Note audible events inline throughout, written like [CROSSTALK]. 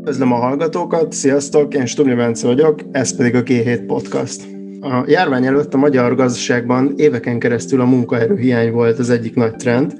Üdvözlöm a hallgatókat, sziasztok, én Stubli Bence vagyok, ez pedig a G7 Podcast. A járvány előtt a magyar gazdaságban éveken keresztül a munkaerőhiány volt az egyik nagy trend,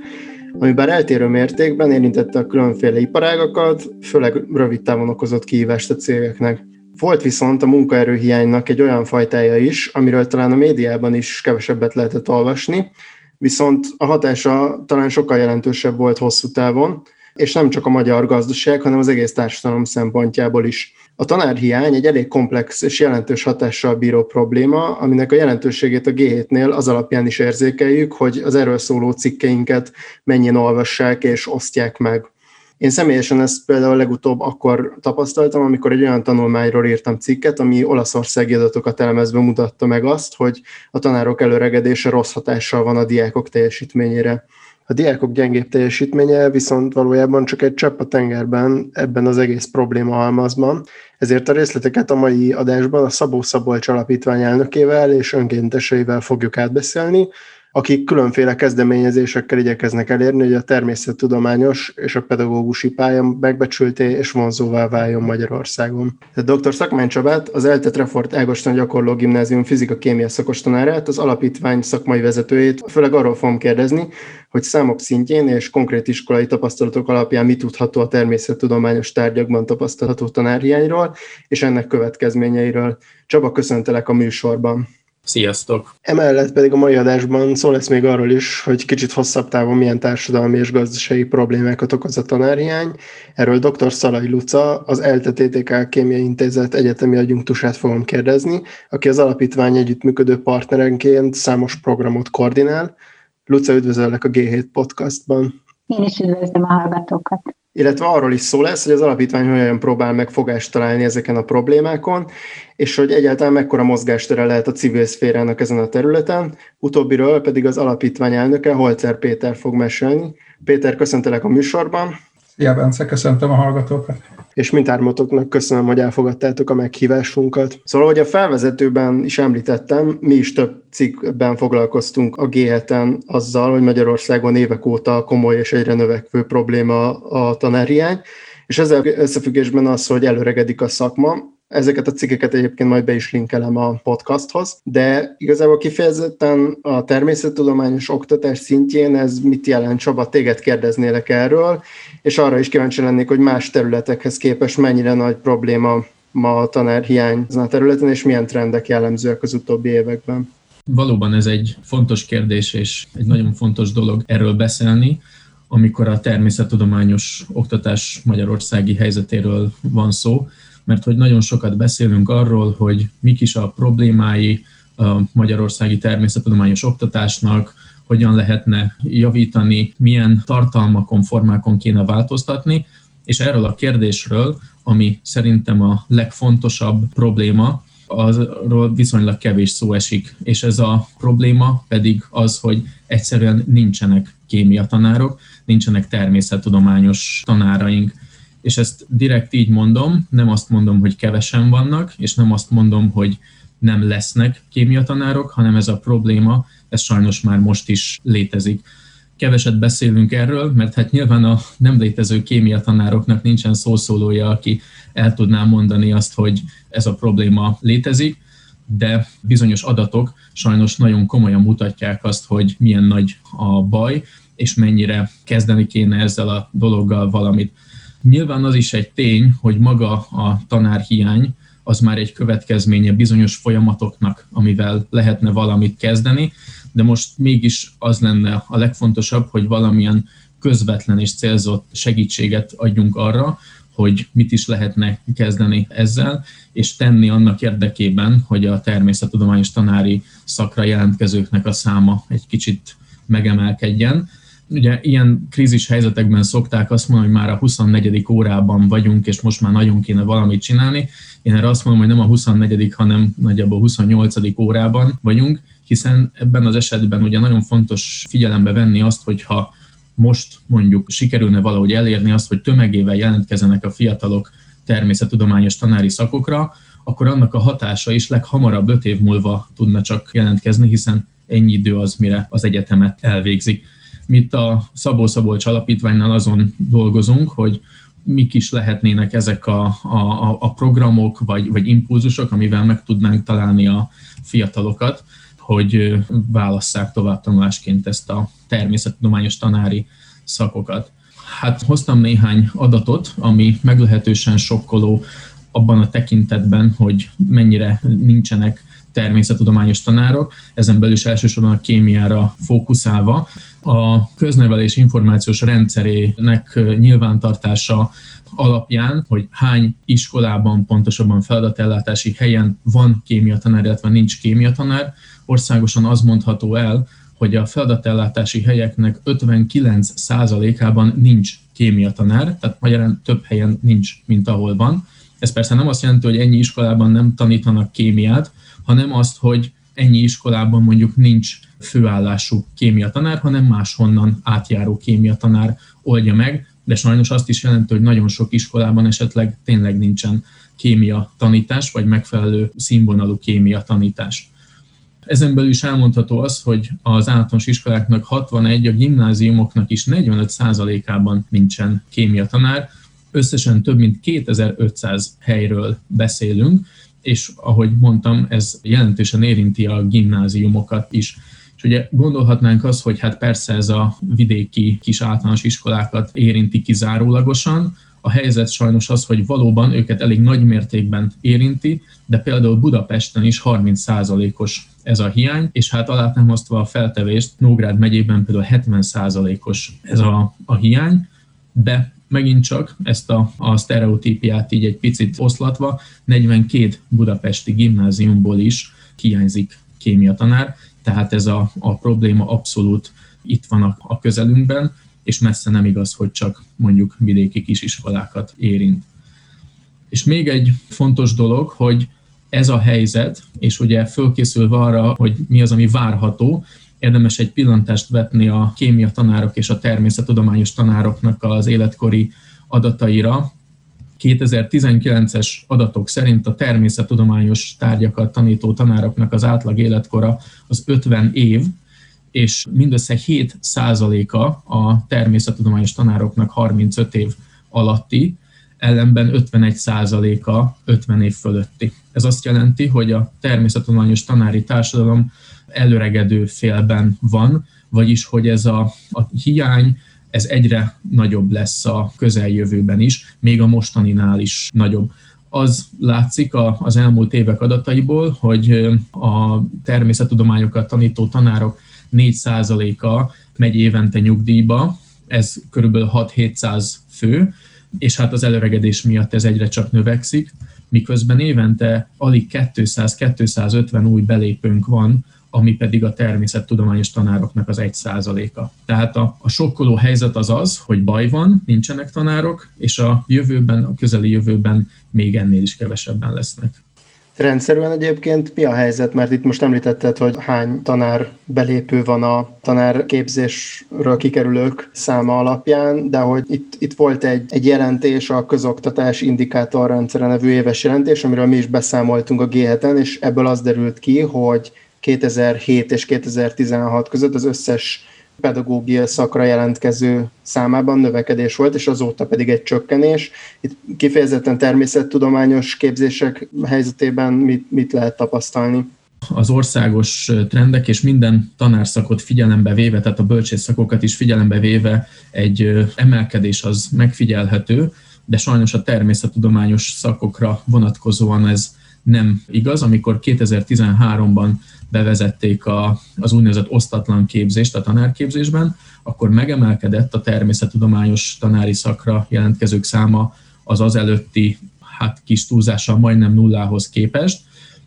ami bár eltérő mértékben érintette a különféle iparágakat, főleg rövid távon okozott kihívást a cégeknek. Volt viszont a munkaerőhiánynak egy olyan fajtája is, amiről talán a médiában is kevesebbet lehetett olvasni, viszont a hatása talán sokkal jelentősebb volt hosszú távon, és nem csak a magyar gazdaság, hanem az egész társadalom szempontjából is. A tanárhiány egy elég komplex és jelentős hatással bíró probléma, aminek a jelentőségét a G7-nél az alapján is érzékeljük, hogy az erről szóló cikkeinket mennyien olvassák és osztják meg. Én személyesen ezt például legutóbb akkor tapasztaltam, amikor egy olyan tanulmányról írtam cikket, ami olaszországi adatokat elemezve mutatta meg azt, hogy a tanárok előregedése rossz hatással van a diákok teljesítményére. A diákok gyengébb teljesítménye viszont valójában csak egy csepp a tengerben ebben az egész probléma halmazban, ezért a részleteket a mai adásban a Szabó Szabolcs Alapítvány elnökével és önkénteseivel fogjuk átbeszélni, akik különféle kezdeményezésekkel igyekeznek elérni, hogy a természettudományos és a pedagógusi pálya megbecsülté és vonzóvá váljon Magyarországon. A dr. Szakmány Csabát, az ELTE Trefort Ágoston Gyakorló Gimnázium fizika-kémia szakos tanárát, az alapítvány szakmai vezetőjét, főleg arról fogom kérdezni, hogy számok szintjén és konkrét iskolai tapasztalatok alapján mi tudható a természettudományos tárgyakban tapasztalható tanárhiányról és ennek következményeiről. Csaba, köszöntelek a műsorban. Sziasztok! Emellett pedig a mai adásban szó lesz még arról is, hogy kicsit hosszabb távon milyen társadalmi és gazdasági problémákat okoz a tanárhiány. Erről dr. Szalai Luca, az ELTE TTK Kémiai Intézet egyetemi adjunktusát fogom kérdezni, aki az alapítvány együttműködő partnerenként számos programot koordinál. Luca, üdvözöllek a G7 podcastban. Én is üdvözlöm a hallgatókat illetve arról is szó lesz, hogy az alapítvány hogyan próbál meg fogást találni ezeken a problémákon, és hogy egyáltalán mekkora mozgástere lehet a civil szférának ezen a területen. Utóbbiről pedig az alapítvány elnöke Holzer Péter fog mesélni. Péter, köszöntelek a műsorban. Szia, Bence, köszöntöm a hallgatókat. És mindhármatoknak köszönöm, hogy elfogadtátok a meghívásunkat. Szóval, hogy a felvezetőben is említettem, mi is több cikkben foglalkoztunk a g azzal, hogy Magyarországon évek óta komoly és egyre növekvő probléma a tanárhiány, és ezzel összefüggésben az, hogy előregedik a szakma, Ezeket a cikkeket egyébként majd be is linkelem a podcasthoz, de igazából kifejezetten a természettudományos oktatás szintjén ez mit jelent? Csaba, téged kérdeznélek erről, és arra is kíváncsi lennék, hogy más területekhez képest mennyire nagy probléma ma a tanárhiány a területen, és milyen trendek jellemzőek az utóbbi években. Valóban ez egy fontos kérdés, és egy nagyon fontos dolog erről beszélni, amikor a természettudományos oktatás magyarországi helyzetéről van szó, mert hogy nagyon sokat beszélünk arról, hogy mik is a problémái a magyarországi természettudományos oktatásnak, hogyan lehetne javítani, milyen tartalmakon, formákon kéne változtatni, és erről a kérdésről, ami szerintem a legfontosabb probléma, azról viszonylag kevés szó esik, és ez a probléma pedig az, hogy egyszerűen nincsenek kémia tanárok, nincsenek természettudományos tanáraink és ezt direkt így mondom, nem azt mondom, hogy kevesen vannak, és nem azt mondom, hogy nem lesznek kémiatanárok, hanem ez a probléma, ez sajnos már most is létezik. Keveset beszélünk erről, mert hát nyilván a nem létező kémiatanároknak nincsen szószólója, aki el tudná mondani azt, hogy ez a probléma létezik, de bizonyos adatok sajnos nagyon komolyan mutatják azt, hogy milyen nagy a baj, és mennyire kezdeni kéne ezzel a dologgal valamit. Nyilván az is egy tény, hogy maga a tanárhiány az már egy következménye bizonyos folyamatoknak, amivel lehetne valamit kezdeni, de most mégis az lenne a legfontosabb, hogy valamilyen közvetlen és célzott segítséget adjunk arra, hogy mit is lehetne kezdeni ezzel, és tenni annak érdekében, hogy a természettudományos tanári szakra jelentkezőknek a száma egy kicsit megemelkedjen ugye ilyen krízis helyzetekben szokták azt mondani, hogy már a 24. órában vagyunk, és most már nagyon kéne valamit csinálni. Én erre azt mondom, hogy nem a 24. hanem nagyjából a 28. órában vagyunk, hiszen ebben az esetben ugye nagyon fontos figyelembe venni azt, hogyha most mondjuk sikerülne valahogy elérni azt, hogy tömegével jelentkezenek a fiatalok természettudományos tanári szakokra, akkor annak a hatása is leghamarabb öt év múlva tudna csak jelentkezni, hiszen ennyi idő az, mire az egyetemet elvégzik. Itt a Szabó Szabolcs Alapítványnál azon dolgozunk, hogy mik is lehetnének ezek a, a, a programok vagy, vagy impulzusok, amivel meg tudnánk találni a fiatalokat, hogy válasszák továbbtanulásként ezt a természettudományos tanári szakokat. Hát hoztam néhány adatot, ami meglehetősen sokkoló abban a tekintetben, hogy mennyire nincsenek természettudományos tanárok, ezen belül is elsősorban a kémiára fókuszálva. A köznevelés információs rendszerének nyilvántartása alapján, hogy hány iskolában, pontosabban feladatellátási helyen van kémiatanár, illetve nincs kémiatanár, országosan az mondható el, hogy a feladatellátási helyeknek 59%-ában nincs kémiatanár, tehát magyarán több helyen nincs, mint ahol van. Ez persze nem azt jelenti, hogy ennyi iskolában nem tanítanak kémiát, hanem azt, hogy ennyi iskolában mondjuk nincs főállású kémiatanár, hanem máshonnan átjáró kémiatanár oldja meg, de sajnos azt is jelenti, hogy nagyon sok iskolában esetleg tényleg nincsen kémia tanítás, vagy megfelelő színvonalú kémia tanítás. Ezen belül is elmondható az, hogy az általános iskoláknak 61, a gimnáziumoknak is 45%-ában nincsen kémia tanár, összesen több mint 2500 helyről beszélünk, és ahogy mondtam, ez jelentősen érinti a gimnáziumokat is. És ugye gondolhatnánk azt, hogy hát persze ez a vidéki kis általános iskolákat érinti kizárólagosan, a helyzet sajnos az, hogy valóban őket elég nagy mértékben érinti, de például Budapesten is 30%-os ez a hiány, és hát alátámasztva a feltevést, Nógrád megyében például 70%-os ez a, a hiány, de megint csak ezt a, a sztereotípiát így egy picit oszlatva, 42 budapesti gimnáziumból is hiányzik kémiatanár, tehát ez a, a probléma abszolút itt van a, a közelünkben, és messze nem igaz, hogy csak mondjuk vidéki kisiskolákat érint. És még egy fontos dolog, hogy ez a helyzet, és ugye fölkészülve arra, hogy mi az, ami várható, érdemes egy pillantást vetni a kémia tanárok és a természettudományos tanároknak az életkori adataira. 2019-es adatok szerint a természettudományos tárgyakat tanító tanároknak az átlag életkora az 50 év, és mindössze 7 a a természettudományos tanároknak 35 év alatti, ellenben 51 a 50 év fölötti. Ez azt jelenti, hogy a természettudományos tanári társadalom előregedő félben van, vagyis hogy ez a, a hiány, ez egyre nagyobb lesz a közeljövőben is, még a mostaninál is nagyobb. Az látszik az elmúlt évek adataiból, hogy a természettudományokat tanító tanárok 4%-a megy évente nyugdíjba, ez körülbelül 6-700 fő, és hát az előregedés miatt ez egyre csak növekszik, miközben évente alig 200-250 új belépőnk van, ami pedig a természettudományos tanároknak az egy százaléka. Tehát a, a sokkoló helyzet az az, hogy baj van, nincsenek tanárok, és a jövőben, a közeli jövőben még ennél is kevesebben lesznek. Rendszerűen egyébként mi a helyzet? Mert itt most említetted, hogy hány tanár belépő van a tanárképzésről kikerülők száma alapján, de hogy itt, itt volt egy, egy jelentés, a közoktatás indikátorrendszere nevű éves jelentés, amiről mi is beszámoltunk a g és ebből az derült ki, hogy 2007 és 2016 között az összes pedagógia szakra jelentkező számában növekedés volt, és azóta pedig egy csökkenés. Itt kifejezetten természettudományos képzések helyzetében mit, mit lehet tapasztalni? az országos trendek és minden tanárszakot figyelembe véve, tehát a bölcsészszakokat is figyelembe véve egy emelkedés az megfigyelhető, de sajnos a természettudományos szakokra vonatkozóan ez nem igaz. Amikor 2013-ban bevezették a, az úgynevezett osztatlan képzést a tanárképzésben, akkor megemelkedett a természettudományos tanári szakra jelentkezők száma az az előtti hát kis túlzással majdnem nullához képest,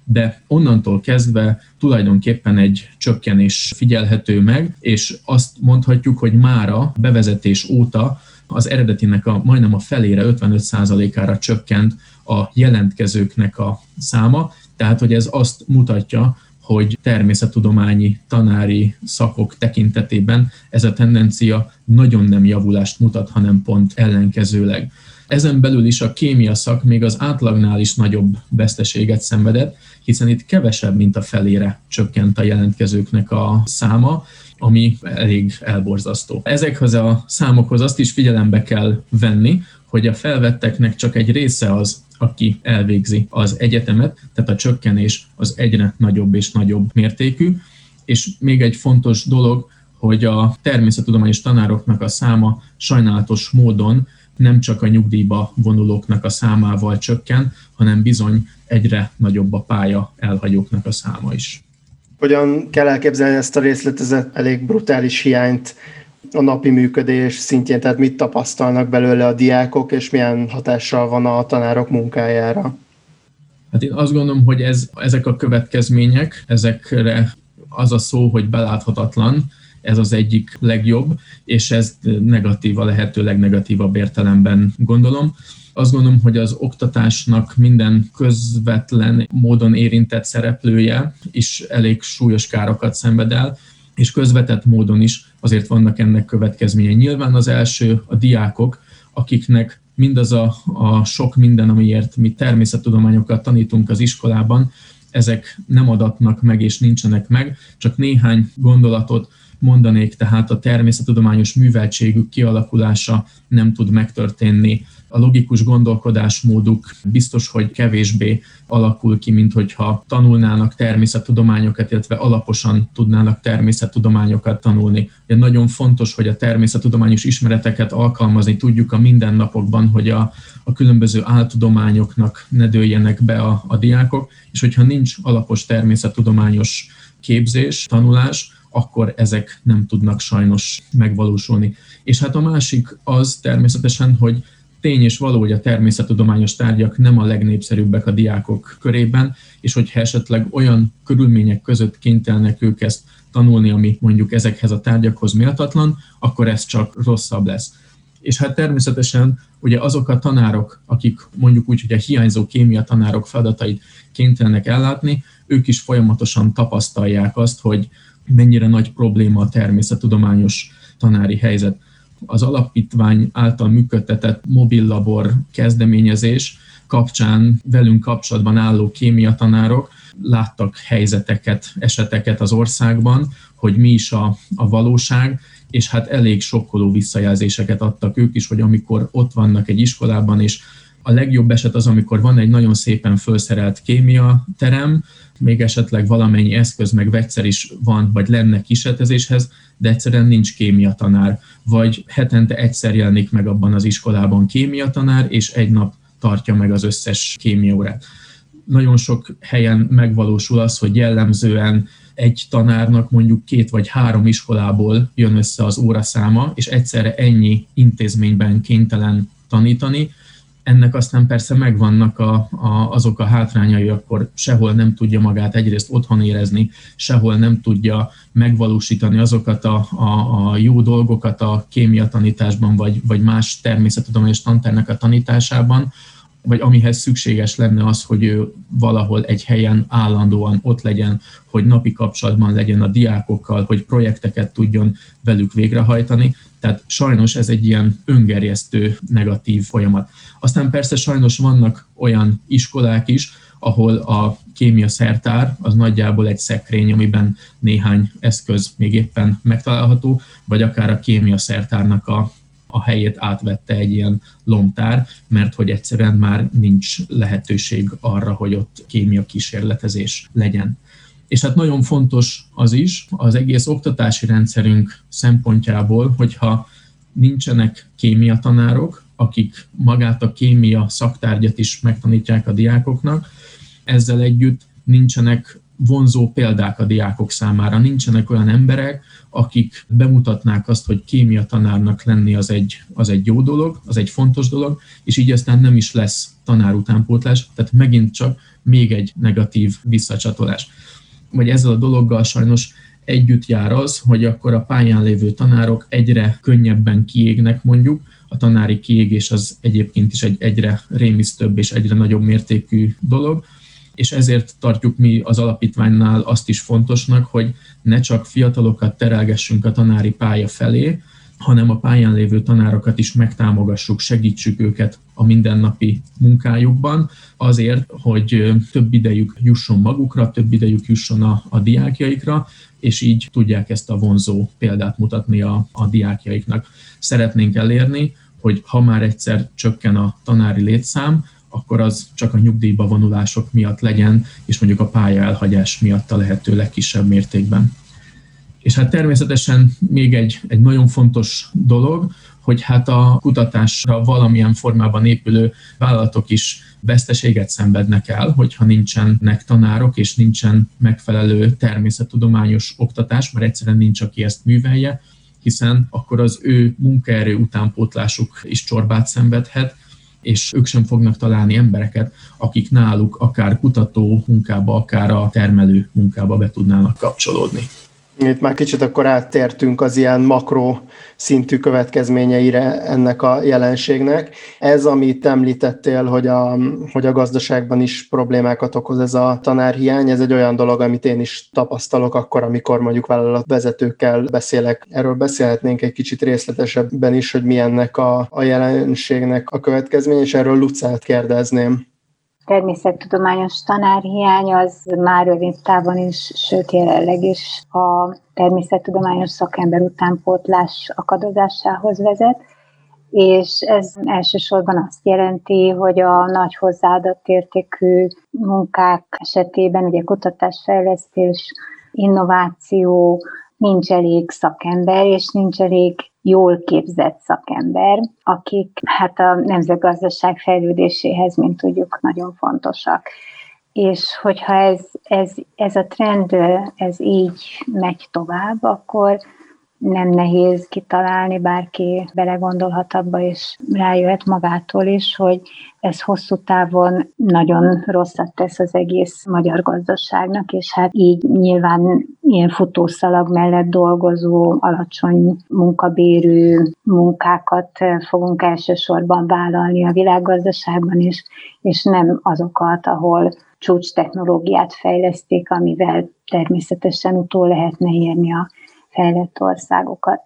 de onnantól kezdve tulajdonképpen egy csökkenés figyelhető meg, és azt mondhatjuk, hogy mára bevezetés óta az eredetinek a majdnem a felére, 55%-ára csökkent a jelentkezőknek a száma, tehát hogy ez azt mutatja, hogy természettudományi tanári szakok tekintetében ez a tendencia nagyon nem javulást mutat, hanem pont ellenkezőleg. Ezen belül is a kémia szak még az átlagnál is nagyobb veszteséget szenvedett, hiszen itt kevesebb, mint a felére csökkent a jelentkezőknek a száma, ami elég elborzasztó. Ezekhez a számokhoz azt is figyelembe kell venni, hogy a felvetteknek csak egy része az, aki elvégzi az egyetemet, tehát a csökkenés az egyre nagyobb és nagyobb mértékű. És még egy fontos dolog, hogy a természettudományos tanároknak a száma sajnálatos módon nem csak a nyugdíjba vonulóknak a számával csökken, hanem bizony egyre nagyobb a pálya elhagyóknak a száma is. Hogyan kell elképzelni ezt a részletezett elég brutális hiányt a napi működés szintjén, tehát mit tapasztalnak belőle a diákok, és milyen hatással van a tanárok munkájára? Hát én azt gondolom, hogy ez, ezek a következmények, ezekre az a szó, hogy beláthatatlan, ez az egyik legjobb, és ez negatív, a lehető legnegatívabb értelemben gondolom. Azt gondolom, hogy az oktatásnak minden közvetlen módon érintett szereplője is elég súlyos károkat szenved el, és közvetett módon is azért vannak ennek következményei. Nyilván az első a diákok, akiknek mindaz a, a sok minden, amiért mi természettudományokat tanítunk az iskolában, ezek nem adatnak meg és nincsenek meg, csak néhány gondolatot mondanék, tehát a természettudományos műveltségük kialakulása nem tud megtörténni a logikus gondolkodásmóduk biztos, hogy kevésbé alakul ki, mint hogyha tanulnának természettudományokat, illetve alaposan tudnának természettudományokat tanulni. Ugye nagyon fontos, hogy a természettudományos ismereteket alkalmazni tudjuk a mindennapokban, hogy a, a különböző áltudományoknak ne dőljenek be a, a diákok, és hogyha nincs alapos természettudományos képzés, tanulás, akkor ezek nem tudnak sajnos megvalósulni. És hát a másik az természetesen, hogy tény és való, hogy a természettudományos tárgyak nem a legnépszerűbbek a diákok körében, és hogyha esetleg olyan körülmények között kénytelnek ők ezt tanulni, ami mondjuk ezekhez a tárgyakhoz méltatlan, akkor ez csak rosszabb lesz. És hát természetesen ugye azok a tanárok, akik mondjuk úgy, hogy a hiányzó kémia tanárok feladatait kénytelenek ellátni, ők is folyamatosan tapasztalják azt, hogy mennyire nagy probléma a természettudományos tanári helyzet. Az alapítvány által működtetett mobillabor kezdeményezés kapcsán velünk kapcsolatban álló kémiatanárok láttak helyzeteket, eseteket az országban, hogy mi is a, a valóság, és hát elég sokkoló visszajelzéseket adtak ők is, hogy amikor ott vannak egy iskolában, és a legjobb eset az, amikor van egy nagyon szépen felszerelt kémia terem, még esetleg valamennyi eszköz meg vegyszer is van, vagy lenne kísérletezéshez, de egyszerűen nincs kémia tanár, vagy hetente egyszer jelenik meg abban az iskolában kémia tanár, és egy nap tartja meg az összes kémiaórát. Nagyon sok helyen megvalósul az, hogy jellemzően egy tanárnak mondjuk két vagy három iskolából jön össze az óraszáma, és egyszerre ennyi intézményben kénytelen tanítani, ennek aztán persze megvannak a, a, azok a hátrányai, akkor sehol nem tudja magát egyrészt otthon érezni, sehol nem tudja megvalósítani azokat a, a, a jó dolgokat a kémia tanításban, vagy, vagy más természettudományos tantárnak a tanításában, vagy amihez szükséges lenne az, hogy ő valahol egy helyen állandóan ott legyen, hogy napi kapcsolatban legyen a diákokkal, hogy projekteket tudjon velük végrehajtani. Tehát sajnos ez egy ilyen öngerjesztő negatív folyamat. Aztán persze sajnos vannak olyan iskolák is, ahol a kémia szertár az nagyjából egy szekrény, amiben néhány eszköz még éppen megtalálható, vagy akár a kémia szertárnak a, a helyét átvette egy ilyen lomtár, mert hogy egyszerűen már nincs lehetőség arra, hogy ott kémia kísérletezés legyen. És hát nagyon fontos az is, az egész oktatási rendszerünk szempontjából, hogyha nincsenek kémia tanárok, akik magát a kémia szaktárgyat is megtanítják a diákoknak, ezzel együtt nincsenek vonzó példák a diákok számára. Nincsenek olyan emberek, akik bemutatnák azt, hogy kémia tanárnak lenni az egy, az egy jó dolog, az egy fontos dolog, és így aztán nem is lesz tanár utánpótlás, tehát megint csak még egy negatív visszacsatolás. Vagy ezzel a dologgal sajnos együtt jár az, hogy akkor a pályán lévő tanárok egyre könnyebben kiégnek mondjuk, a tanári kiégés az egyébként is egy egyre rémisztőbb és egyre nagyobb mértékű dolog, és ezért tartjuk mi az alapítványnál azt is fontosnak, hogy ne csak fiatalokat terelgessünk a tanári pálya felé, hanem a pályán lévő tanárokat is megtámogassuk, segítsük őket a mindennapi munkájukban, azért, hogy több idejük jusson magukra, több idejük jusson a, a diákjaikra, és így tudják ezt a vonzó példát mutatni a, a diákjaiknak. Szeretnénk elérni, hogy ha már egyszer csökken a tanári létszám, akkor az csak a nyugdíjba vonulások miatt legyen, és mondjuk a pálya elhagyás miatt a lehető legkisebb mértékben. És hát természetesen még egy, egy nagyon fontos dolog, hogy hát a kutatásra valamilyen formában épülő vállalatok is veszteséget szenvednek el, hogyha nincsenek tanárok és nincsen megfelelő természettudományos oktatás, mert egyszerűen nincs, aki ezt művelje, hiszen akkor az ő munkaerő utánpótlásuk is csorbát szenvedhet, és ők sem fognak találni embereket, akik náluk akár kutató munkába, akár a termelő munkába be tudnának kapcsolódni. Itt már kicsit akkor áttértünk az ilyen makro szintű következményeire ennek a jelenségnek. Ez, amit említettél, hogy a, hogy a gazdaságban is problémákat okoz ez a tanárhiány, ez egy olyan dolog, amit én is tapasztalok akkor, amikor mondjuk vállalatvezetőkkel beszélek. Erről beszélhetnénk egy kicsit részletesebben is, hogy milyennek a, a jelenségnek a következménye, és erről Lucát kérdezném természettudományos tanárhiány az már rövid távon is, sőt jelenleg is a természettudományos szakember utánpótlás akadozásához vezet, és ez elsősorban azt jelenti, hogy a nagy hozzáadott értékű munkák esetében, ugye kutatásfejlesztés, innováció, nincs elég szakember, és nincs elég jól képzett szakember, akik hát a nemzetgazdaság fejlődéséhez, mint tudjuk, nagyon fontosak. És hogyha ez, ez, ez a trend, ez így megy tovább, akkor nem nehéz kitalálni, bárki belegondolhat abba, és rájöhet magától is, hogy ez hosszú távon nagyon rosszat tesz az egész magyar gazdaságnak, és hát így nyilván ilyen futószalag mellett dolgozó, alacsony munkabérű munkákat fogunk elsősorban vállalni a világgazdaságban is, és nem azokat, ahol csúcs technológiát fejleszték, amivel természetesen utól lehetne érni a fejlett országokat.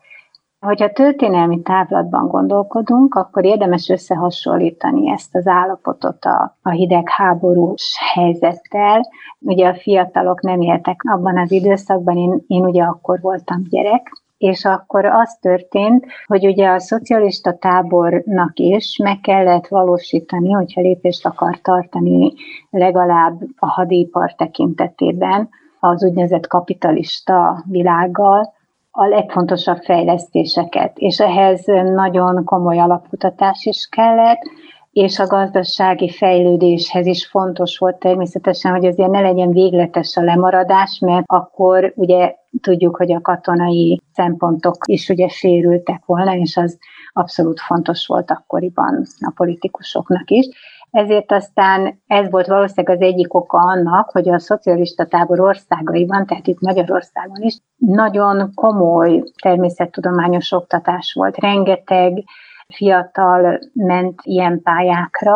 Hogyha történelmi távlatban gondolkodunk, akkor érdemes összehasonlítani ezt az állapotot a, a hidegháborús helyzettel. Ugye a fiatalok nem éltek abban az időszakban, én, én ugye akkor voltam gyerek, és akkor az történt, hogy ugye a szocialista tábornak is meg kellett valósítani, hogyha lépést akar tartani legalább a hadipar tekintetében az úgynevezett kapitalista világgal, a legfontosabb fejlesztéseket, és ehhez nagyon komoly alapkutatás is kellett, és a gazdasági fejlődéshez is fontos volt természetesen, hogy azért ne legyen végletes a lemaradás, mert akkor ugye tudjuk, hogy a katonai szempontok is ugye sérültek volna, és az abszolút fontos volt akkoriban a politikusoknak is. Ezért aztán ez volt valószínűleg az egyik oka annak, hogy a szocialista tábor országaiban, tehát itt Magyarországon is, nagyon komoly természettudományos oktatás volt. Rengeteg fiatal ment ilyen pályákra,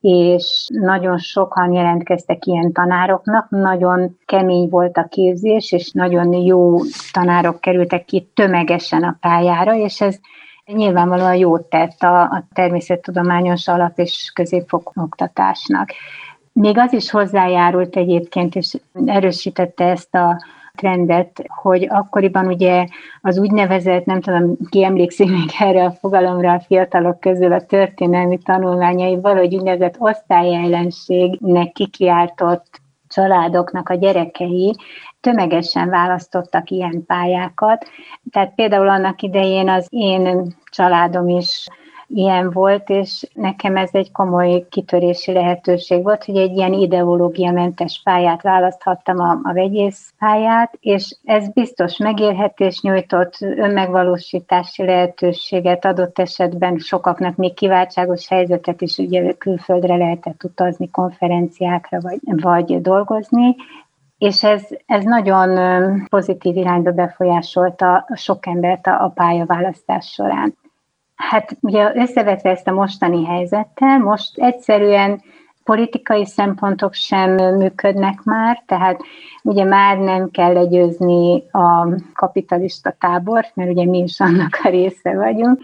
és nagyon sokan jelentkeztek ilyen tanároknak, nagyon kemény volt a képzés, és nagyon jó tanárok kerültek ki tömegesen a pályára, és ez nyilvánvalóan jót tett a, a természettudományos alap- és középfokú oktatásnak. Még az is hozzájárult egyébként, és erősítette ezt a trendet, hogy akkoriban ugye az úgynevezett, nem tudom, ki emlékszik még erre a fogalomra a fiatalok közül a történelmi tanulmányai, valahogy úgynevezett osztályellenségnek kikiáltott családoknak a gyerekei tömegesen választottak ilyen pályákat. Tehát például annak idején az én családom is ilyen volt, és nekem ez egy komoly kitörési lehetőség volt, hogy egy ilyen ideológiamentes pályát választhattam, a, a vegyész pályát, és ez biztos megélhetés nyújtott, önmegvalósítási lehetőséget adott esetben sokaknak még kiváltságos helyzetet is, ugye külföldre lehetett utazni, konferenciákra vagy, vagy dolgozni, és ez, ez nagyon pozitív irányba befolyásolta sok embert a, pályaválasztás során. Hát ugye összevetve ezt a mostani helyzettel, most egyszerűen politikai szempontok sem működnek már, tehát ugye már nem kell legyőzni a kapitalista tábort, mert ugye mi is annak a része vagyunk,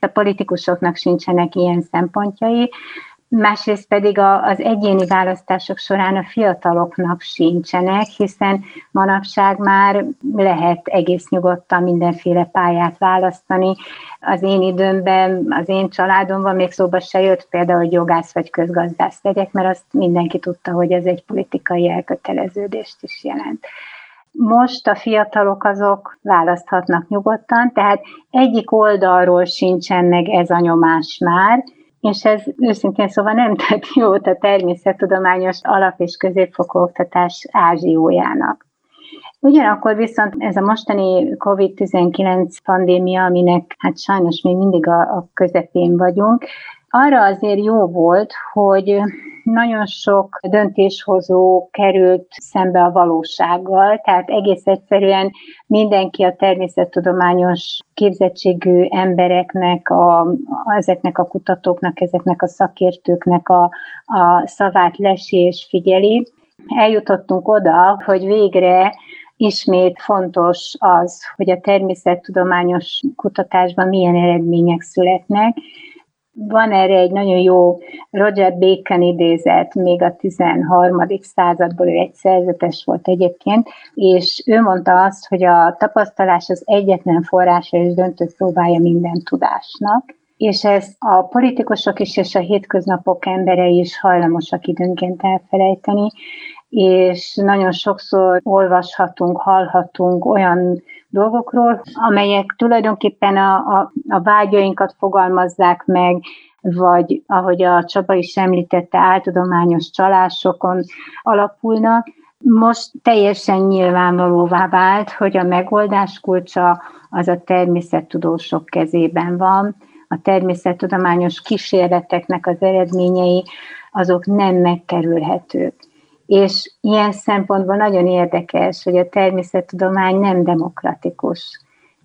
a politikusoknak sincsenek ilyen szempontjai, másrészt pedig az egyéni választások során a fiataloknak sincsenek, hiszen manapság már lehet egész nyugodtan mindenféle pályát választani. Az én időmben, az én családomban még szóba se jött például, hogy jogász vagy közgazdász legyek, mert azt mindenki tudta, hogy ez egy politikai elköteleződést is jelent. Most a fiatalok azok választhatnak nyugodtan, tehát egyik oldalról sincsen meg ez a nyomás már, és ez őszintén szóval nem [LAUGHS] tett jót a természettudományos alap- és középfokú oktatás ázsiójának. Ugyanakkor viszont ez a mostani COVID-19 pandémia, aminek hát sajnos még mindig a, a közepén vagyunk, arra azért jó volt, hogy nagyon sok döntéshozó került szembe a valósággal, tehát egész egyszerűen mindenki a természettudományos képzettségű embereknek, a, ezeknek a kutatóknak, ezeknek a szakértőknek a, a szavát lesi és figyeli. Eljutottunk oda, hogy végre ismét fontos az, hogy a természettudományos kutatásban milyen eredmények születnek, van erre egy nagyon jó Roger Bacon idézet, még a 13. századból, ő egy szerzetes volt egyébként, és ő mondta azt, hogy a tapasztalás az egyetlen forrása és döntő próbája minden tudásnak, és ezt a politikusok is és a hétköznapok emberei is hajlamosak időnként elfelejteni, és nagyon sokszor olvashatunk, hallhatunk olyan dolgokról, amelyek tulajdonképpen a, a, a vágyainkat fogalmazzák meg, vagy ahogy a Csaba is említette, áltudományos csalásokon alapulnak. Most teljesen nyilvánvalóvá vált, hogy a megoldás kulcsa az a természettudósok kezében van. A természettudományos kísérleteknek az eredményei azok nem megkerülhetők és ilyen szempontból nagyon érdekes, hogy a természettudomány nem demokratikus,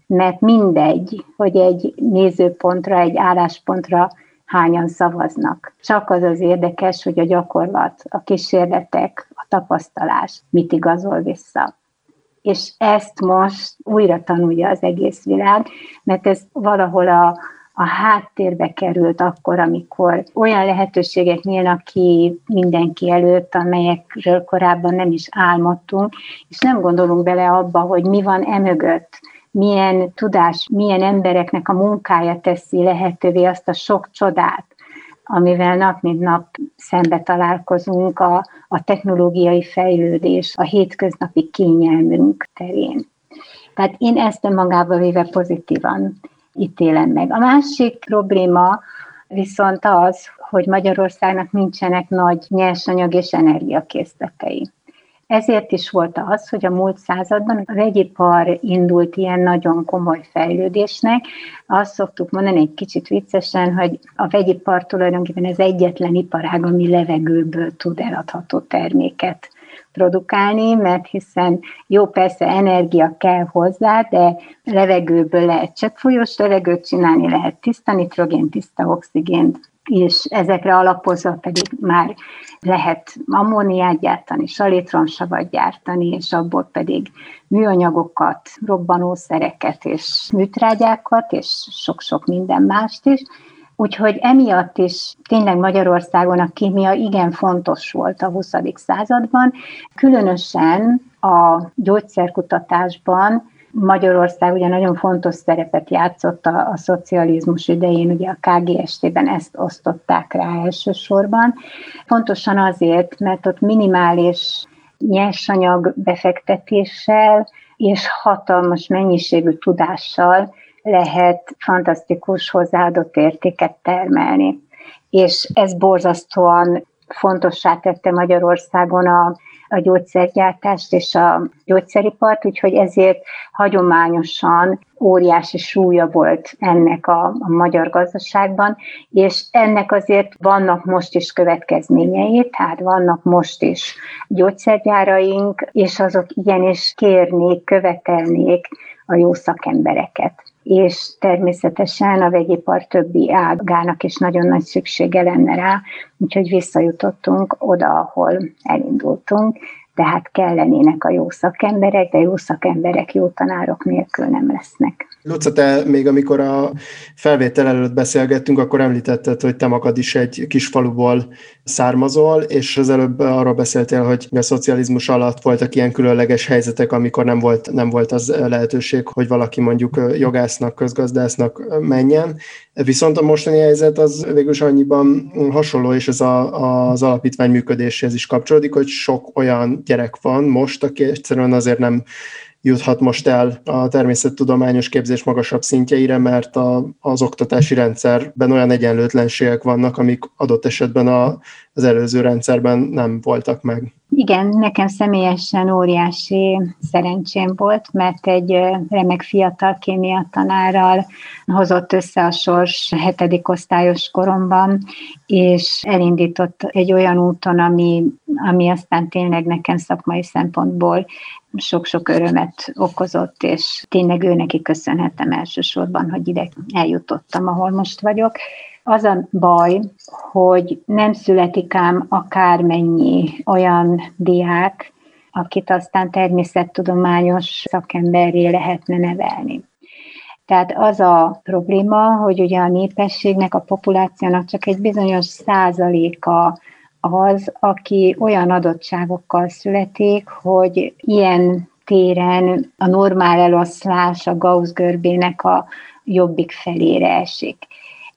mert mindegy, hogy egy nézőpontra, egy álláspontra hányan szavaznak. Csak az az érdekes, hogy a gyakorlat, a kísérletek, a tapasztalás mit igazol vissza. És ezt most újra tanulja az egész világ, mert ez valahol a, a háttérbe került akkor, amikor olyan lehetőségek nyílnak ki mindenki előtt, amelyekről korábban nem is álmodtunk, és nem gondolunk bele abba, hogy mi van emögött, milyen tudás, milyen embereknek a munkája teszi lehetővé azt a sok csodát, amivel nap mint nap szembe találkozunk a, a technológiai fejlődés, a hétköznapi kényelmünk terén. Tehát én ezt önmagában véve pozitívan ítélem meg. A másik probléma viszont az, hogy Magyarországnak nincsenek nagy nyersanyag és energiakészletei. Ezért is volt az, hogy a múlt században a vegyipar indult ilyen nagyon komoly fejlődésnek. Azt szoktuk mondani egy kicsit viccesen, hogy a vegyipar tulajdonképpen az egyetlen iparág, ami levegőből tud eladható terméket produkálni, mert hiszen jó, persze energia kell hozzá, de levegőből lehet cseppfolyós levegőt csinálni, lehet tiszta nitrogén, tiszta oxigént, és ezekre alapozva pedig már lehet ammóniát gyártani, salitronsavat gyártani, és abból pedig műanyagokat, robbanószereket és műtrágyákat, és sok-sok minden mást is. Úgyhogy emiatt is tényleg Magyarországon a kémia igen fontos volt a 20. században, különösen a gyógyszerkutatásban Magyarország ugye nagyon fontos szerepet játszott a, a szocializmus idején, ugye a KGST-ben ezt osztották rá elsősorban. Pontosan azért, mert ott minimális nyersanyag befektetéssel és hatalmas mennyiségű tudással lehet fantasztikus hozzáadott értéket termelni. És ez borzasztóan fontossá tette Magyarországon a, a gyógyszergyártást és a gyógyszeripart, úgyhogy ezért hagyományosan óriási súlya volt ennek a, a magyar gazdaságban, és ennek azért vannak most is következményei, tehát vannak most is gyógyszergyáraink, és azok igenis kérnék, követelnék a jó szakembereket. És természetesen a vegyipar többi ágának is nagyon nagy szüksége lenne rá, úgyhogy visszajutottunk oda, ahol elindultunk, tehát kellenének a jó szakemberek, de jó szakemberek jó tanárok nélkül nem lesznek. Luca, te még amikor a felvétel előtt beszélgettünk, akkor említetted, hogy te magad is egy kis faluból származol, és az előbb arról beszéltél, hogy a szocializmus alatt voltak ilyen különleges helyzetek, amikor nem volt, nem volt az lehetőség, hogy valaki mondjuk jogásznak, közgazdásznak menjen. Viszont a mostani helyzet az végül annyiban hasonló, és ez a, az alapítvány működéséhez is kapcsolódik, hogy sok olyan gyerek van most, aki egyszerűen azért nem juthat most el a természettudományos képzés magasabb szintjeire, mert a, az oktatási rendszerben olyan egyenlőtlenségek vannak, amik adott esetben a, az előző rendszerben nem voltak meg. Igen, nekem személyesen óriási szerencsém volt, mert egy remek fiatal kémia tanárral hozott össze a sors hetedik osztályos koromban, és elindított egy olyan úton, ami, ami aztán tényleg nekem szakmai szempontból sok-sok örömet okozott, és tényleg ő neki köszönhetem elsősorban, hogy ide eljutottam, ahol most vagyok. Az a baj, hogy nem születik ám akármennyi olyan diák, akit aztán természettudományos szakemberré lehetne nevelni. Tehát az a probléma, hogy ugye a népességnek, a populációnak csak egy bizonyos százaléka az, aki olyan adottságokkal születik, hogy ilyen téren a normál eloszlás a Gauss görbének a jobbik felére esik.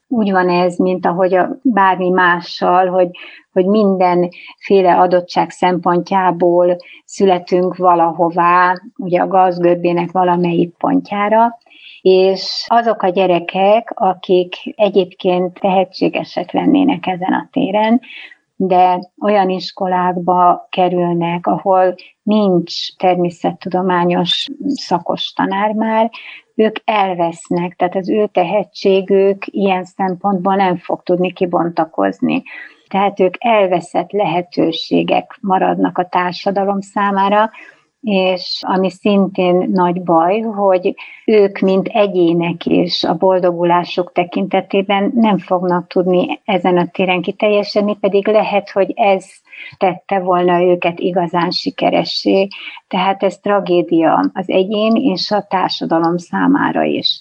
Úgy van ez, mint ahogy a bármi mással, hogy, hogy mindenféle adottság szempontjából születünk valahová, ugye a Gauss görbének valamelyik pontjára, és azok a gyerekek, akik egyébként tehetségesek lennének ezen a téren, de olyan iskolákba kerülnek, ahol nincs természettudományos szakos tanár már, ők elvesznek, tehát az ő tehetségük ilyen szempontból nem fog tudni kibontakozni. Tehát ők elveszett lehetőségek maradnak a társadalom számára, és ami szintén nagy baj, hogy ők, mint egyének és a boldogulások tekintetében nem fognak tudni ezen a téren kiteljesedni, pedig lehet, hogy ez tette volna őket igazán sikeressé. Tehát ez tragédia az egyén és a társadalom számára is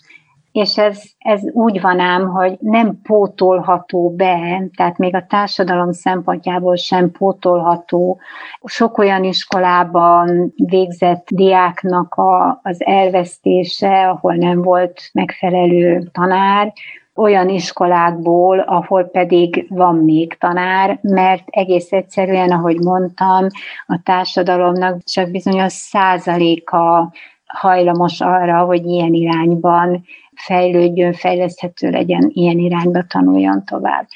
és ez, ez úgy van ám, hogy nem pótolható be, tehát még a társadalom szempontjából sem pótolható. Sok olyan iskolában végzett diáknak a, az elvesztése, ahol nem volt megfelelő tanár, olyan iskolákból, ahol pedig van még tanár, mert egész egyszerűen, ahogy mondtam, a társadalomnak csak bizonyos százaléka hajlamos arra, hogy ilyen irányban fejlődjön, fejleszthető legyen, ilyen irányba tanuljon tovább.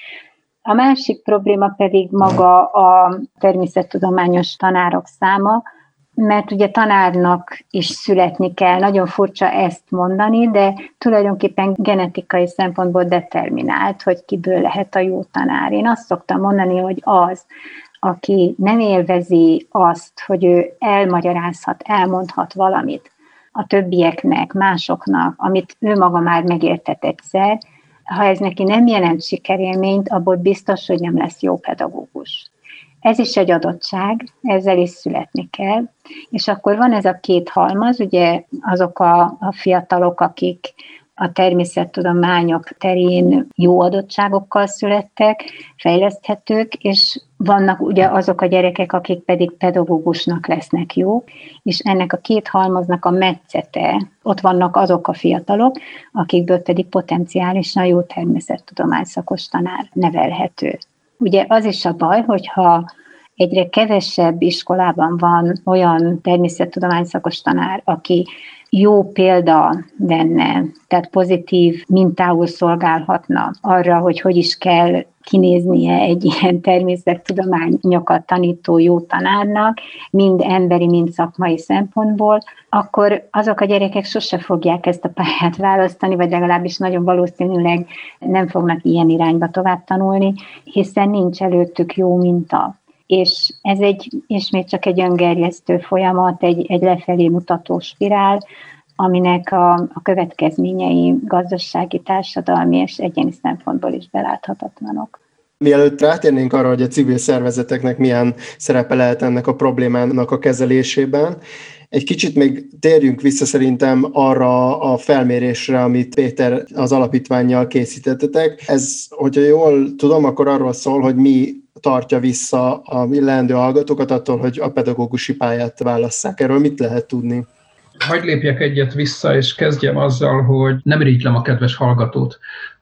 A másik probléma pedig maga a természettudományos tanárok száma, mert ugye tanárnak is születni kell, nagyon furcsa ezt mondani, de tulajdonképpen genetikai szempontból determinált, hogy kiből lehet a jó tanár. Én azt szoktam mondani, hogy az, aki nem élvezi azt, hogy ő elmagyarázhat, elmondhat valamit, a többieknek, másoknak, amit ő maga már megértett egyszer, ha ez neki nem jelent sikerélményt, abból biztos, hogy nem lesz jó pedagógus. Ez is egy adottság, ezzel is születni kell. És akkor van ez a két halmaz, ugye azok a, a fiatalok, akik a természettudományok terén jó adottságokkal születtek, fejleszthetők, és vannak ugye azok a gyerekek, akik pedig pedagógusnak lesznek jó, és ennek a két halmaznak a metszete, ott vannak azok a fiatalok, akikből pedig potenciálisan jó természettudomány szakos tanár nevelhető. Ugye az is a baj, hogyha egyre kevesebb iskolában van olyan természettudomány szakos tanár, aki jó példa lenne, tehát pozitív mintául szolgálhatna arra, hogy hogy is kell kinéznie egy ilyen természettudományokat tanító jó tanárnak, mind emberi, mind szakmai szempontból, akkor azok a gyerekek sose fogják ezt a pályát választani, vagy legalábbis nagyon valószínűleg nem fognak ilyen irányba tovább tanulni, hiszen nincs előttük jó minta és ez egy ismét csak egy öngerjesztő folyamat, egy, egy lefelé mutató spirál, aminek a, a következményei gazdasági, társadalmi és egyéni szempontból is beláthatatlanok. Mielőtt rátérnénk arra, hogy a civil szervezeteknek milyen szerepe lehet ennek a problémának a kezelésében, egy kicsit még térjünk vissza szerintem arra a felmérésre, amit Péter az alapítványjal készítettetek. Ez, hogyha jól tudom, akkor arról szól, hogy mi tartja vissza a leendő hallgatókat attól, hogy a pedagógusi pályát válasszák. Erről mit lehet tudni? Hagy lépjek egyet vissza, és kezdjem azzal, hogy nem rítlem a kedves hallgatót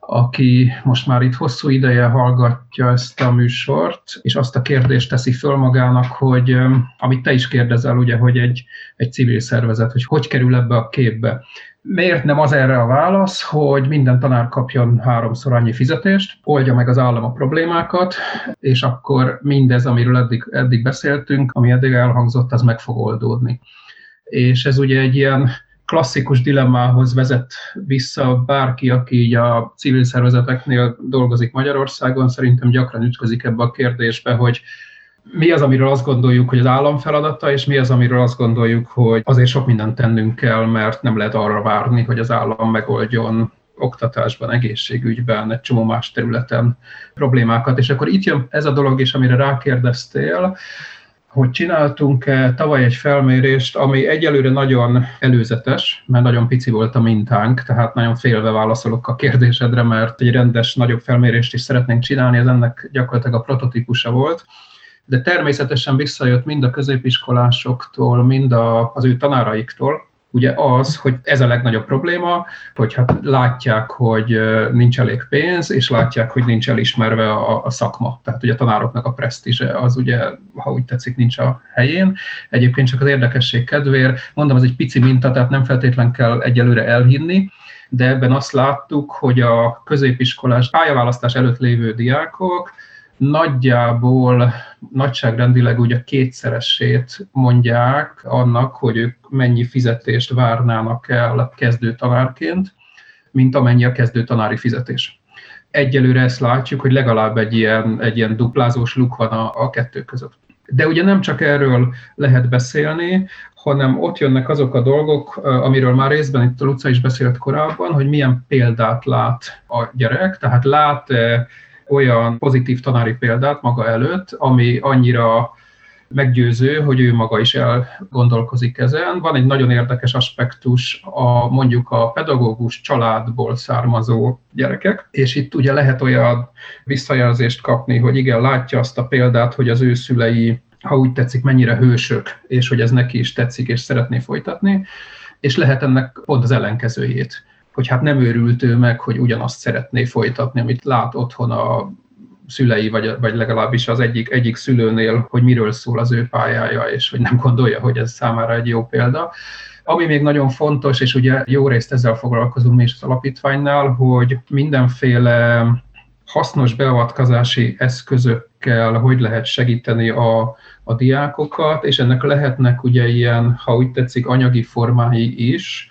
aki most már itt hosszú ideje hallgatja ezt a műsort, és azt a kérdést teszi föl magának, hogy amit te is kérdezel, ugye, hogy egy, egy civil szervezet, hogy hogy kerül ebbe a képbe. Miért nem az erre a válasz, hogy minden tanár kapjon háromszor annyi fizetést, oldja meg az állam a problémákat, és akkor mindez, amiről eddig, eddig beszéltünk, ami eddig elhangzott, az meg fog oldódni. És ez ugye egy ilyen klasszikus dilemmához vezet vissza bárki, aki így a civil szervezeteknél dolgozik Magyarországon, szerintem gyakran ütközik ebbe a kérdésbe, hogy mi az, amiről azt gondoljuk, hogy az állam feladata, és mi az, amiről azt gondoljuk, hogy azért sok mindent tennünk kell, mert nem lehet arra várni, hogy az állam megoldjon oktatásban, egészségügyben, egy csomó más területen problémákat. És akkor itt jön ez a dolog is, amire rákérdeztél, hogy csináltunk-e tavaly egy felmérést, ami egyelőre nagyon előzetes, mert nagyon pici volt a mintánk, tehát nagyon félve válaszolok a kérdésedre, mert egy rendes, nagyobb felmérést is szeretnénk csinálni, ez ennek gyakorlatilag a prototípusa volt. De természetesen visszajött mind a középiskolásoktól, mind a, az ő tanáraiktól, ugye az, hogy ez a legnagyobb probléma, hogy hát látják, hogy nincs elég pénz, és látják, hogy nincs elismerve a, a szakma. Tehát ugye a tanároknak a presztízse az ugye, ha úgy tetszik, nincs a helyén. Egyébként csak az érdekesség kedvéért, mondom, ez egy pici minta, tehát nem feltétlen kell egyelőre elhinni, de ebben azt láttuk, hogy a középiskolás pályaválasztás előtt lévő diákok nagyjából nagyságrendileg ugye kétszeresét mondják annak, hogy ők mennyi fizetést várnának el kezdő tanárként, mint amennyi a kezdő tanári fizetés. Egyelőre ezt látjuk, hogy legalább egy ilyen, egy ilyen duplázós luk van a, a kettő között. De ugye nem csak erről lehet beszélni, hanem ott jönnek azok a dolgok, amiről már részben itt a Luca is beszélt korábban, hogy milyen példát lát a gyerek, tehát lát olyan pozitív tanári példát maga előtt, ami annyira meggyőző, hogy ő maga is elgondolkozik ezen. Van egy nagyon érdekes aspektus a mondjuk a pedagógus családból származó gyerekek, és itt ugye lehet olyan visszajelzést kapni, hogy igen, látja azt a példát, hogy az ő szülei, ha úgy tetszik, mennyire hősök, és hogy ez neki is tetszik, és szeretné folytatni, és lehet ennek pont az ellenkezőjét hogy hát nem őrült ő meg, hogy ugyanazt szeretné folytatni, amit lát otthon a szülei, vagy, vagy legalábbis az egyik, egyik szülőnél, hogy miről szól az ő pályája, és hogy nem gondolja, hogy ez számára egy jó példa. Ami még nagyon fontos, és ugye jó részt ezzel foglalkozunk mi is az alapítványnál, hogy mindenféle hasznos beavatkozási eszközökkel hogy lehet segíteni a, a diákokat, és ennek lehetnek ugye ilyen, ha úgy tetszik, anyagi formái is,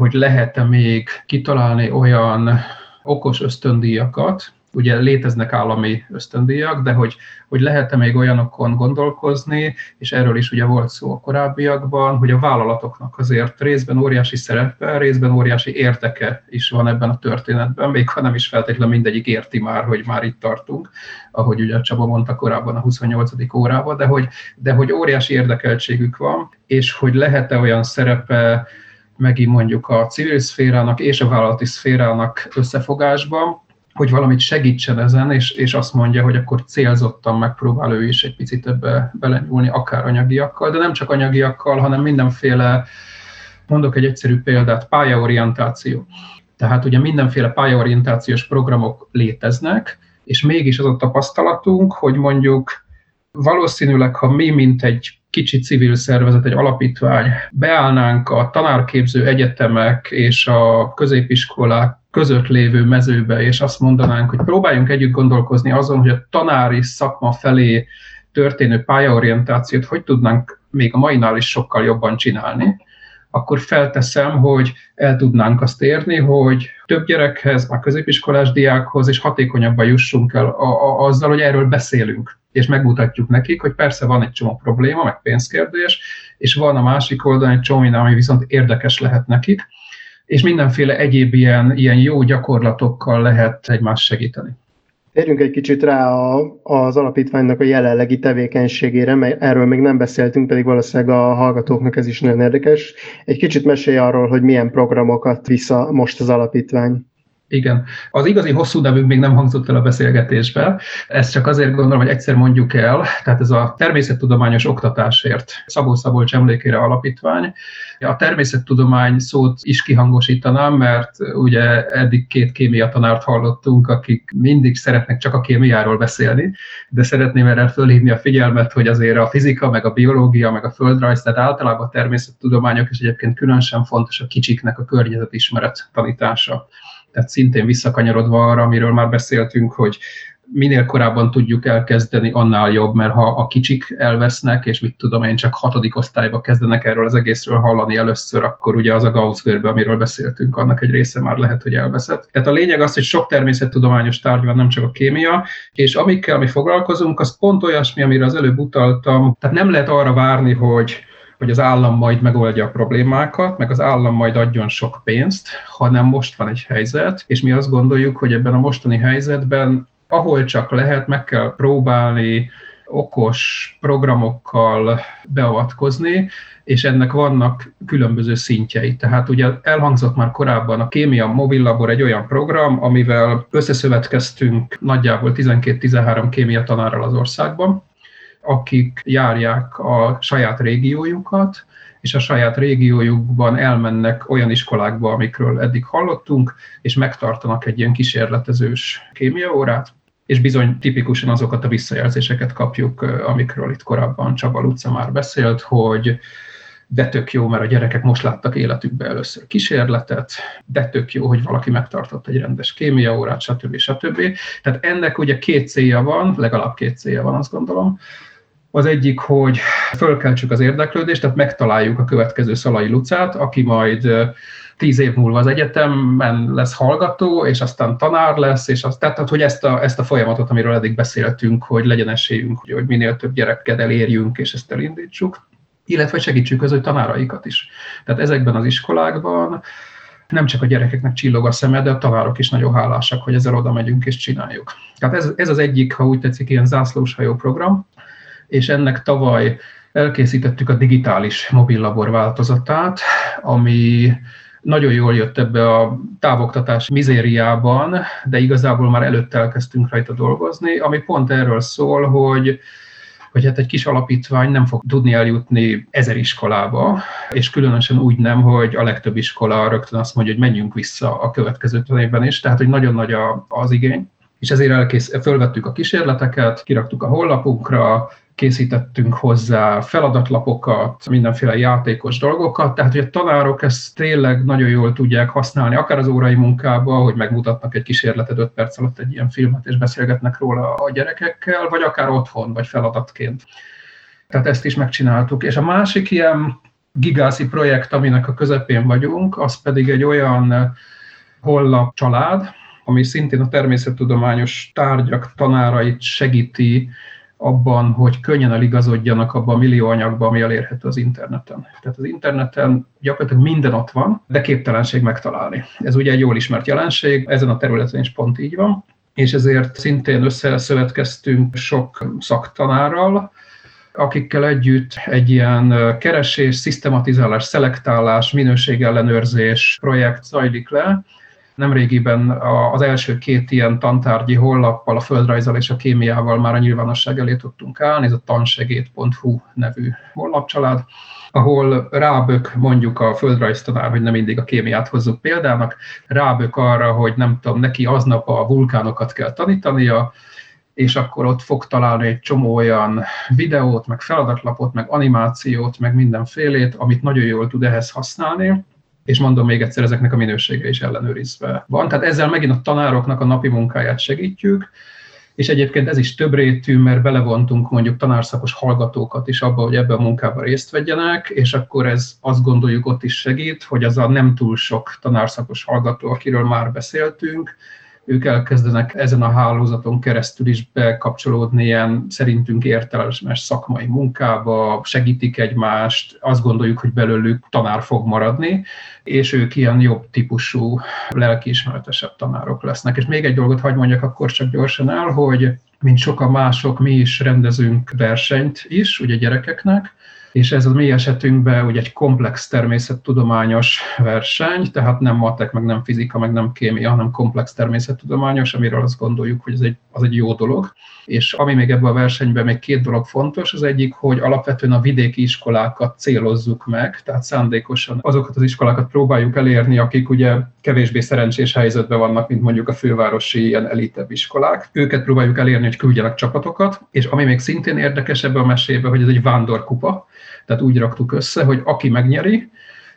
hogy lehet-e még kitalálni olyan okos ösztöndíjakat, ugye léteznek állami ösztöndíjak, de hogy, hogy lehet-e még olyanokon gondolkozni, és erről is ugye volt szó a korábbiakban, hogy a vállalatoknak azért részben óriási szerepe, részben óriási érteke is van ebben a történetben, még ha nem is feltétlenül mindegyik érti már, hogy már itt tartunk, ahogy ugye Csaba mondta korábban a 28. órában, de hogy, de hogy óriási érdekeltségük van, és hogy lehet-e olyan szerepe megint mondjuk a civil szférának és a vállalati szférának összefogásban, hogy valamit segítsen ezen, és, és azt mondja, hogy akkor célzottan megpróbál ő is egy picit ebbe belenyúlni, akár anyagiakkal, de nem csak anyagiakkal, hanem mindenféle, mondok egy egyszerű példát, pályaorientáció. Tehát ugye mindenféle pályaorientációs programok léteznek, és mégis az a tapasztalatunk, hogy mondjuk valószínűleg, ha mi, mint egy kicsi civil szervezet, egy alapítvány, beállnánk a tanárképző egyetemek és a középiskolák között lévő mezőbe, és azt mondanánk, hogy próbáljunk együtt gondolkozni azon, hogy a tanári szakma felé történő pályaorientációt hogy tudnánk még a mainál is sokkal jobban csinálni, akkor felteszem, hogy el tudnánk azt érni, hogy több gyerekhez, a középiskolás diákhoz, és hatékonyabban jussunk el a, a, azzal, hogy erről beszélünk és megmutatjuk nekik, hogy persze van egy csomó probléma, meg pénzkérdés, és van a másik oldalon egy csomó ami viszont érdekes lehet nekik, és mindenféle egyéb ilyen, ilyen jó gyakorlatokkal lehet egymást segíteni. Térjünk egy kicsit rá a, az alapítványnak a jelenlegi tevékenységére, mert erről még nem beszéltünk, pedig valószínűleg a hallgatóknak ez is nagyon érdekes. Egy kicsit mesélj arról, hogy milyen programokat vissza most az alapítvány. Igen. Az igazi hosszú nevünk még nem hangzott el a beszélgetésbe. Ezt csak azért gondolom, hogy egyszer mondjuk el. Tehát ez a természettudományos oktatásért Szabó Szabolcs emlékére alapítvány. A természettudomány szót is kihangosítanám, mert ugye eddig két kémia tanárt hallottunk, akik mindig szeretnek csak a kémiáról beszélni, de szeretném erre fölhívni a figyelmet, hogy azért a fizika, meg a biológia, meg a földrajz, tehát általában a természettudományok, és egyébként különösen fontos a kicsiknek a környezetismeret tanítása. Tehát szintén visszakanyarodva arra, amiről már beszéltünk, hogy minél korábban tudjuk elkezdeni, annál jobb, mert ha a kicsik elvesznek, és mit tudom én, csak hatodik osztályba kezdenek erről az egészről hallani először, akkor ugye az a Gauss görbe, amiről beszéltünk, annak egy része már lehet, hogy elveszett. Tehát a lényeg az, hogy sok természettudományos tárgy van, nem csak a kémia, és amikkel mi foglalkozunk, az pont olyasmi, amire az előbb utaltam. Tehát nem lehet arra várni, hogy hogy az állam majd megoldja a problémákat, meg az állam majd adjon sok pénzt, hanem most van egy helyzet, és mi azt gondoljuk, hogy ebben a mostani helyzetben, ahol csak lehet, meg kell próbálni okos programokkal beavatkozni, és ennek vannak különböző szintjei. Tehát ugye elhangzott már korábban a Kémia Mobil Labor egy olyan program, amivel összeszövetkeztünk nagyjából 12-13 kémia tanárral az országban, akik járják a saját régiójukat, és a saját régiójukban elmennek olyan iskolákba, amikről eddig hallottunk, és megtartanak egy ilyen kísérletezős kémiaórát, és bizony tipikusan azokat a visszajelzéseket kapjuk, amikről itt korábban Csaba Luca már beszélt, hogy de tök jó, mert a gyerekek most láttak életükbe először kísérletet, de tök jó, hogy valaki megtartott egy rendes kémiaórát, stb. stb. Tehát ennek ugye két célja van, legalább két célja van, azt gondolom. Az egyik, hogy fölkeltsük az érdeklődést, tehát megtaláljuk a következő Szalai Lucát, aki majd tíz év múlva az egyetemen lesz hallgató, és aztán tanár lesz, és azt, tehát hogy ezt a, ezt a folyamatot, amiről eddig beszéltünk, hogy legyen esélyünk, hogy, hogy minél több gyereket elérjünk, és ezt elindítsuk, illetve segítsük az ő tanáraikat is. Tehát ezekben az iskolákban nem csak a gyerekeknek csillog a szeme, de a tanárok is nagyon hálásak, hogy ezzel oda megyünk és csináljuk. Tehát ez, ez az egyik, ha úgy tetszik, ilyen zászlóshajó program, és ennek tavaly elkészítettük a digitális mobillabor változatát, ami nagyon jól jött ebbe a távoktatás mizériában, de igazából már előtte elkezdtünk rajta dolgozni, ami pont erről szól, hogy hogy hát egy kis alapítvány nem fog tudni eljutni ezer iskolába, és különösen úgy nem, hogy a legtöbb iskola rögtön azt mondja, hogy menjünk vissza a következő évben is, tehát hogy nagyon nagy az igény. És ezért elkész, fölvettük a kísérleteket, kiraktuk a honlapunkra, készítettünk hozzá feladatlapokat, mindenféle játékos dolgokat, tehát hogy a tanárok ezt tényleg nagyon jól tudják használni, akár az órai munkába, hogy megmutatnak egy kísérletet 5 perc alatt egy ilyen filmet, és beszélgetnek róla a gyerekekkel, vagy akár otthon, vagy feladatként. Tehát ezt is megcsináltuk. És a másik ilyen gigászi projekt, aminek a közepén vagyunk, az pedig egy olyan hollap család, ami szintén a természettudományos tárgyak tanárait segíti abban, hogy könnyen eligazodjanak abban a millió anyagba, ami elérhető az interneten. Tehát az interneten gyakorlatilag minden ott van, de képtelenség megtalálni. Ez ugye egy jól ismert jelenség, ezen a területen is pont így van, és ezért szintén összeszövetkeztünk sok szaktanárral, akikkel együtt egy ilyen keresés, szisztematizálás, szelektálás, minőségellenőrzés projekt zajlik le, Nemrégiben az első két ilyen tantárgyi hollappal, a földrajzal és a kémiával már a nyilvánosság elé tudtunk állni, ez a tansegét.hu nevű hollapcsalád, ahol rábök mondjuk a földrajztanár, hogy nem mindig a kémiát hozzuk példának, rábök arra, hogy nem tudom, neki aznap a vulkánokat kell tanítania, és akkor ott fog találni egy csomó olyan videót, meg feladatlapot, meg animációt, meg mindenfélét, amit nagyon jól tud ehhez használni, és mondom még egyszer, ezeknek a minősége is ellenőrizve van. Tehát ezzel megint a tanároknak a napi munkáját segítjük, és egyébként ez is több rétű, mert belevontunk mondjuk tanárszakos hallgatókat is abba, hogy ebben a munkában részt vegyenek, és akkor ez azt gondoljuk ott is segít, hogy az a nem túl sok tanárszakos hallgató, akiről már beszéltünk, ők elkezdenek ezen a hálózaton keresztül is bekapcsolódni ilyen szerintünk értelmes szakmai munkába, segítik egymást, azt gondoljuk, hogy belőlük tanár fog maradni, és ők ilyen jobb típusú, lelkiismeretesebb tanárok lesznek. És még egy dolgot hagyd mondjak akkor csak gyorsan el, hogy mint sokan mások, mi is rendezünk versenyt is, ugye gyerekeknek, és ez a mi esetünkben ugye egy komplex természettudományos verseny, tehát nem matek, meg nem fizika, meg nem kémia, hanem komplex természettudományos, amiről azt gondoljuk, hogy ez egy, az egy jó dolog. És ami még ebben a versenyben még két dolog fontos, az egyik, hogy alapvetően a vidéki iskolákat célozzuk meg, tehát szándékosan azokat az iskolákat próbáljuk elérni, akik ugye kevésbé szerencsés helyzetben vannak, mint mondjuk a fővárosi ilyen elitebb iskolák. Őket próbáljuk elérni, hogy küldjenek csapatokat, és ami még szintén érdekes ebben a mesében, hogy ez egy vándorkupa, tehát úgy raktuk össze, hogy aki megnyeri,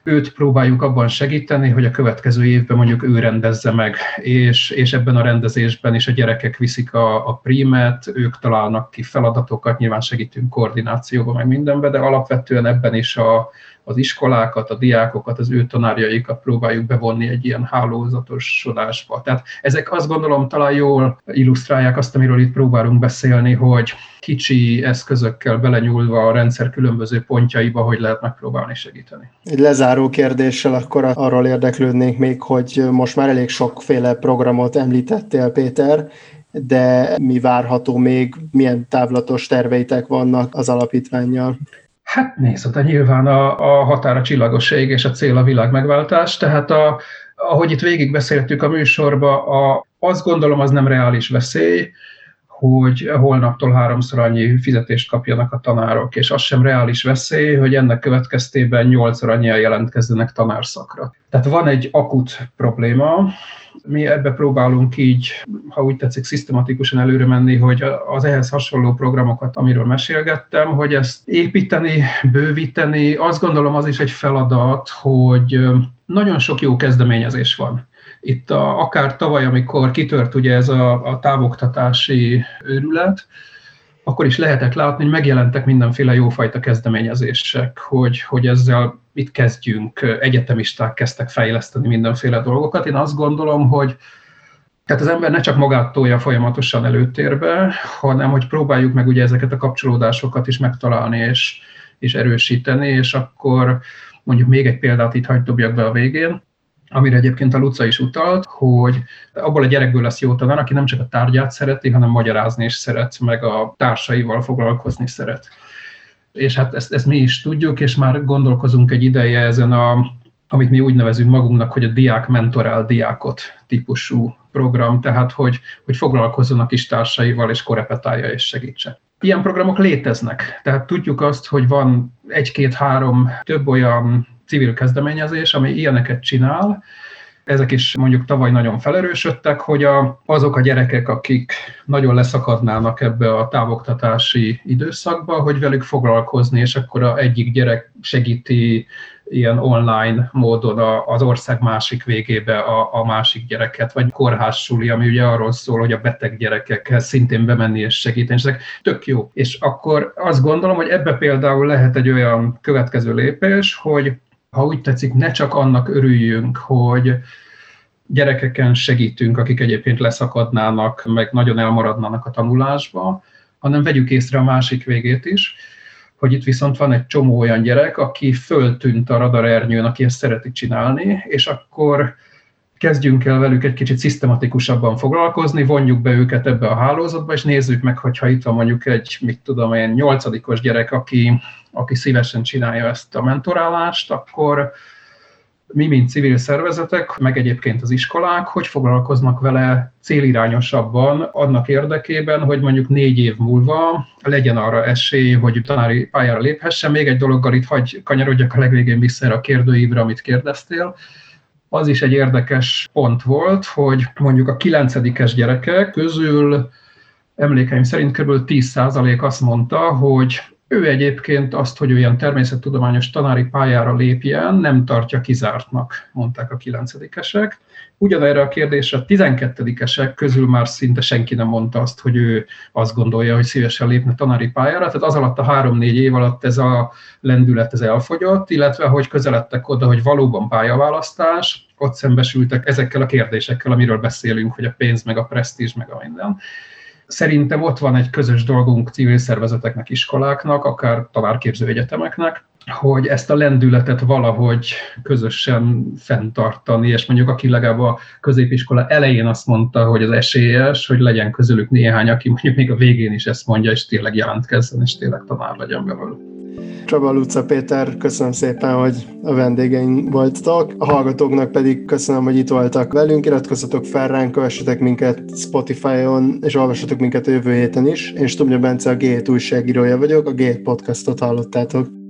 őt próbáljuk abban segíteni, hogy a következő évben mondjuk ő rendezze meg, és, és ebben a rendezésben is a gyerekek viszik a, a prímet, ők találnak ki feladatokat, nyilván segítünk koordinációban, meg mindenben, de alapvetően ebben is a, az iskolákat, a diákokat, az ő tanárjaikat próbáljuk bevonni egy ilyen hálózatosodásba. Tehát ezek azt gondolom talán jól illusztrálják azt, amiről itt próbálunk beszélni, hogy kicsi eszközökkel belenyúlva a rendszer különböző pontjaiba, hogy lehet megpróbálni segíteni. Egy lezáró kérdéssel akkor arról érdeklődnék még, hogy most már elég sokféle programot említettél, Péter, de mi várható még, milyen távlatos terveitek vannak az alapítványjal? Hát nézd, de nyilván a, a határ a és a cél a világ megváltás, tehát a, ahogy itt végigbeszéltük a műsorba, a, azt gondolom az nem reális veszély, hogy holnaptól háromszor annyi fizetést kapjanak a tanárok, és az sem reális veszély, hogy ennek következtében nyolcszor annyian jelentkezzenek tanárszakra. Tehát van egy akut probléma, mi ebbe próbálunk így, ha úgy tetszik, szisztematikusan előre menni, hogy az ehhez hasonló programokat, amiről mesélgettem, hogy ezt építeni, bővíteni, azt gondolom az is egy feladat, hogy nagyon sok jó kezdeményezés van. Itt a, akár tavaly, amikor kitört ugye ez a, a távoktatási őrület, akkor is lehetett látni, hogy megjelentek mindenféle jófajta kezdeményezések, hogy, hogy ezzel mit kezdjünk, egyetemisták kezdtek fejleszteni mindenféle dolgokat. Én azt gondolom, hogy tehát az ember ne csak magát tolja folyamatosan előtérbe, hanem hogy próbáljuk meg ugye ezeket a kapcsolódásokat is megtalálni és, és erősíteni, és akkor mondjuk még egy példát itt hagyd dobjak be a végén amire egyébként a Luca is utalt, hogy abból a gyerekből lesz jó tanár, aki nem csak a tárgyát szereti, hanem magyarázni is szeret, meg a társaival foglalkozni szeret. És hát ezt, ezt mi is tudjuk, és már gondolkozunk egy ideje ezen a amit mi úgy nevezünk magunknak, hogy a diák mentorál diákot típusú program, tehát hogy, hogy foglalkozzon a kis társaival, és korepetálja és segítse. Ilyen programok léteznek, tehát tudjuk azt, hogy van egy-két-három több olyan civil kezdeményezés, ami ilyeneket csinál, ezek is mondjuk tavaly nagyon felerősödtek, hogy a, azok a gyerekek, akik nagyon leszakadnának ebbe a távoktatási időszakba, hogy velük foglalkozni, és akkor a egyik gyerek segíti ilyen online módon az ország másik végébe a, a másik gyereket, vagy kórházsuli, ami ugye arról szól, hogy a beteg gyerekekhez szintén bemenni és segíteni, és ezek tök jó. És akkor azt gondolom, hogy ebbe például lehet egy olyan következő lépés, hogy ha úgy tetszik, ne csak annak örüljünk, hogy gyerekeken segítünk, akik egyébként leszakadnának, meg nagyon elmaradnának a tanulásba, hanem vegyük észre a másik végét is, hogy itt viszont van egy csomó olyan gyerek, aki föltűnt a radarernyőn, aki ezt szereti csinálni, és akkor kezdjünk el velük egy kicsit szisztematikusabban foglalkozni, vonjuk be őket ebbe a hálózatba, és nézzük meg, hogyha itt van mondjuk egy, mit tudom én, nyolcadikos gyerek, aki, aki szívesen csinálja ezt a mentorálást, akkor mi, mint civil szervezetek, meg egyébként az iskolák, hogy foglalkoznak vele célirányosabban annak érdekében, hogy mondjuk négy év múlva legyen arra esély, hogy tanári pályára léphessen. Még egy dologgal itt hagy kanyarodjak a legvégén vissza a kérdőívre, amit kérdeztél az is egy érdekes pont volt, hogy mondjuk a kilencedikes gyerekek közül emlékeim szerint kb. 10% azt mondta, hogy Ő egyébként azt, hogy olyan természettudományos tanári pályára lépjen, nem tartja kizártnak, mondták a kilencedikesek. Ugyanerre a kérdésre a 12-esek közül már szinte senki nem mondta azt, hogy ő azt gondolja, hogy szívesen lépne tanári pályára, tehát az alatt a három-négy év alatt ez a lendület ez elfogyott, illetve hogy közeledtek oda, hogy valóban pályaválasztás, ott szembesültek ezekkel a kérdésekkel, amiről beszélünk, hogy a pénz, meg a presztízs, meg a minden. Szerintem ott van egy közös dolgunk civil szervezeteknek, iskoláknak, akár tanárképző egyetemeknek, hogy ezt a lendületet valahogy közösen fenntartani, és mondjuk aki legalább a középiskola elején azt mondta, hogy az esélyes, hogy legyen közülük néhány, aki mondjuk még a végén is ezt mondja, és tényleg jelentkezzen, és tényleg tanár legyen belőle. Csaba Luca Péter, köszönöm szépen, hogy a vendégeink voltatok. A hallgatóknak pedig köszönöm, hogy itt voltak velünk. Iratkozzatok fel ránk, kövessetek minket Spotify-on, és olvassatok minket a jövő héten is. Én Stubnya Bence, a G7 újságírója vagyok, a G7 podcastot hallottátok.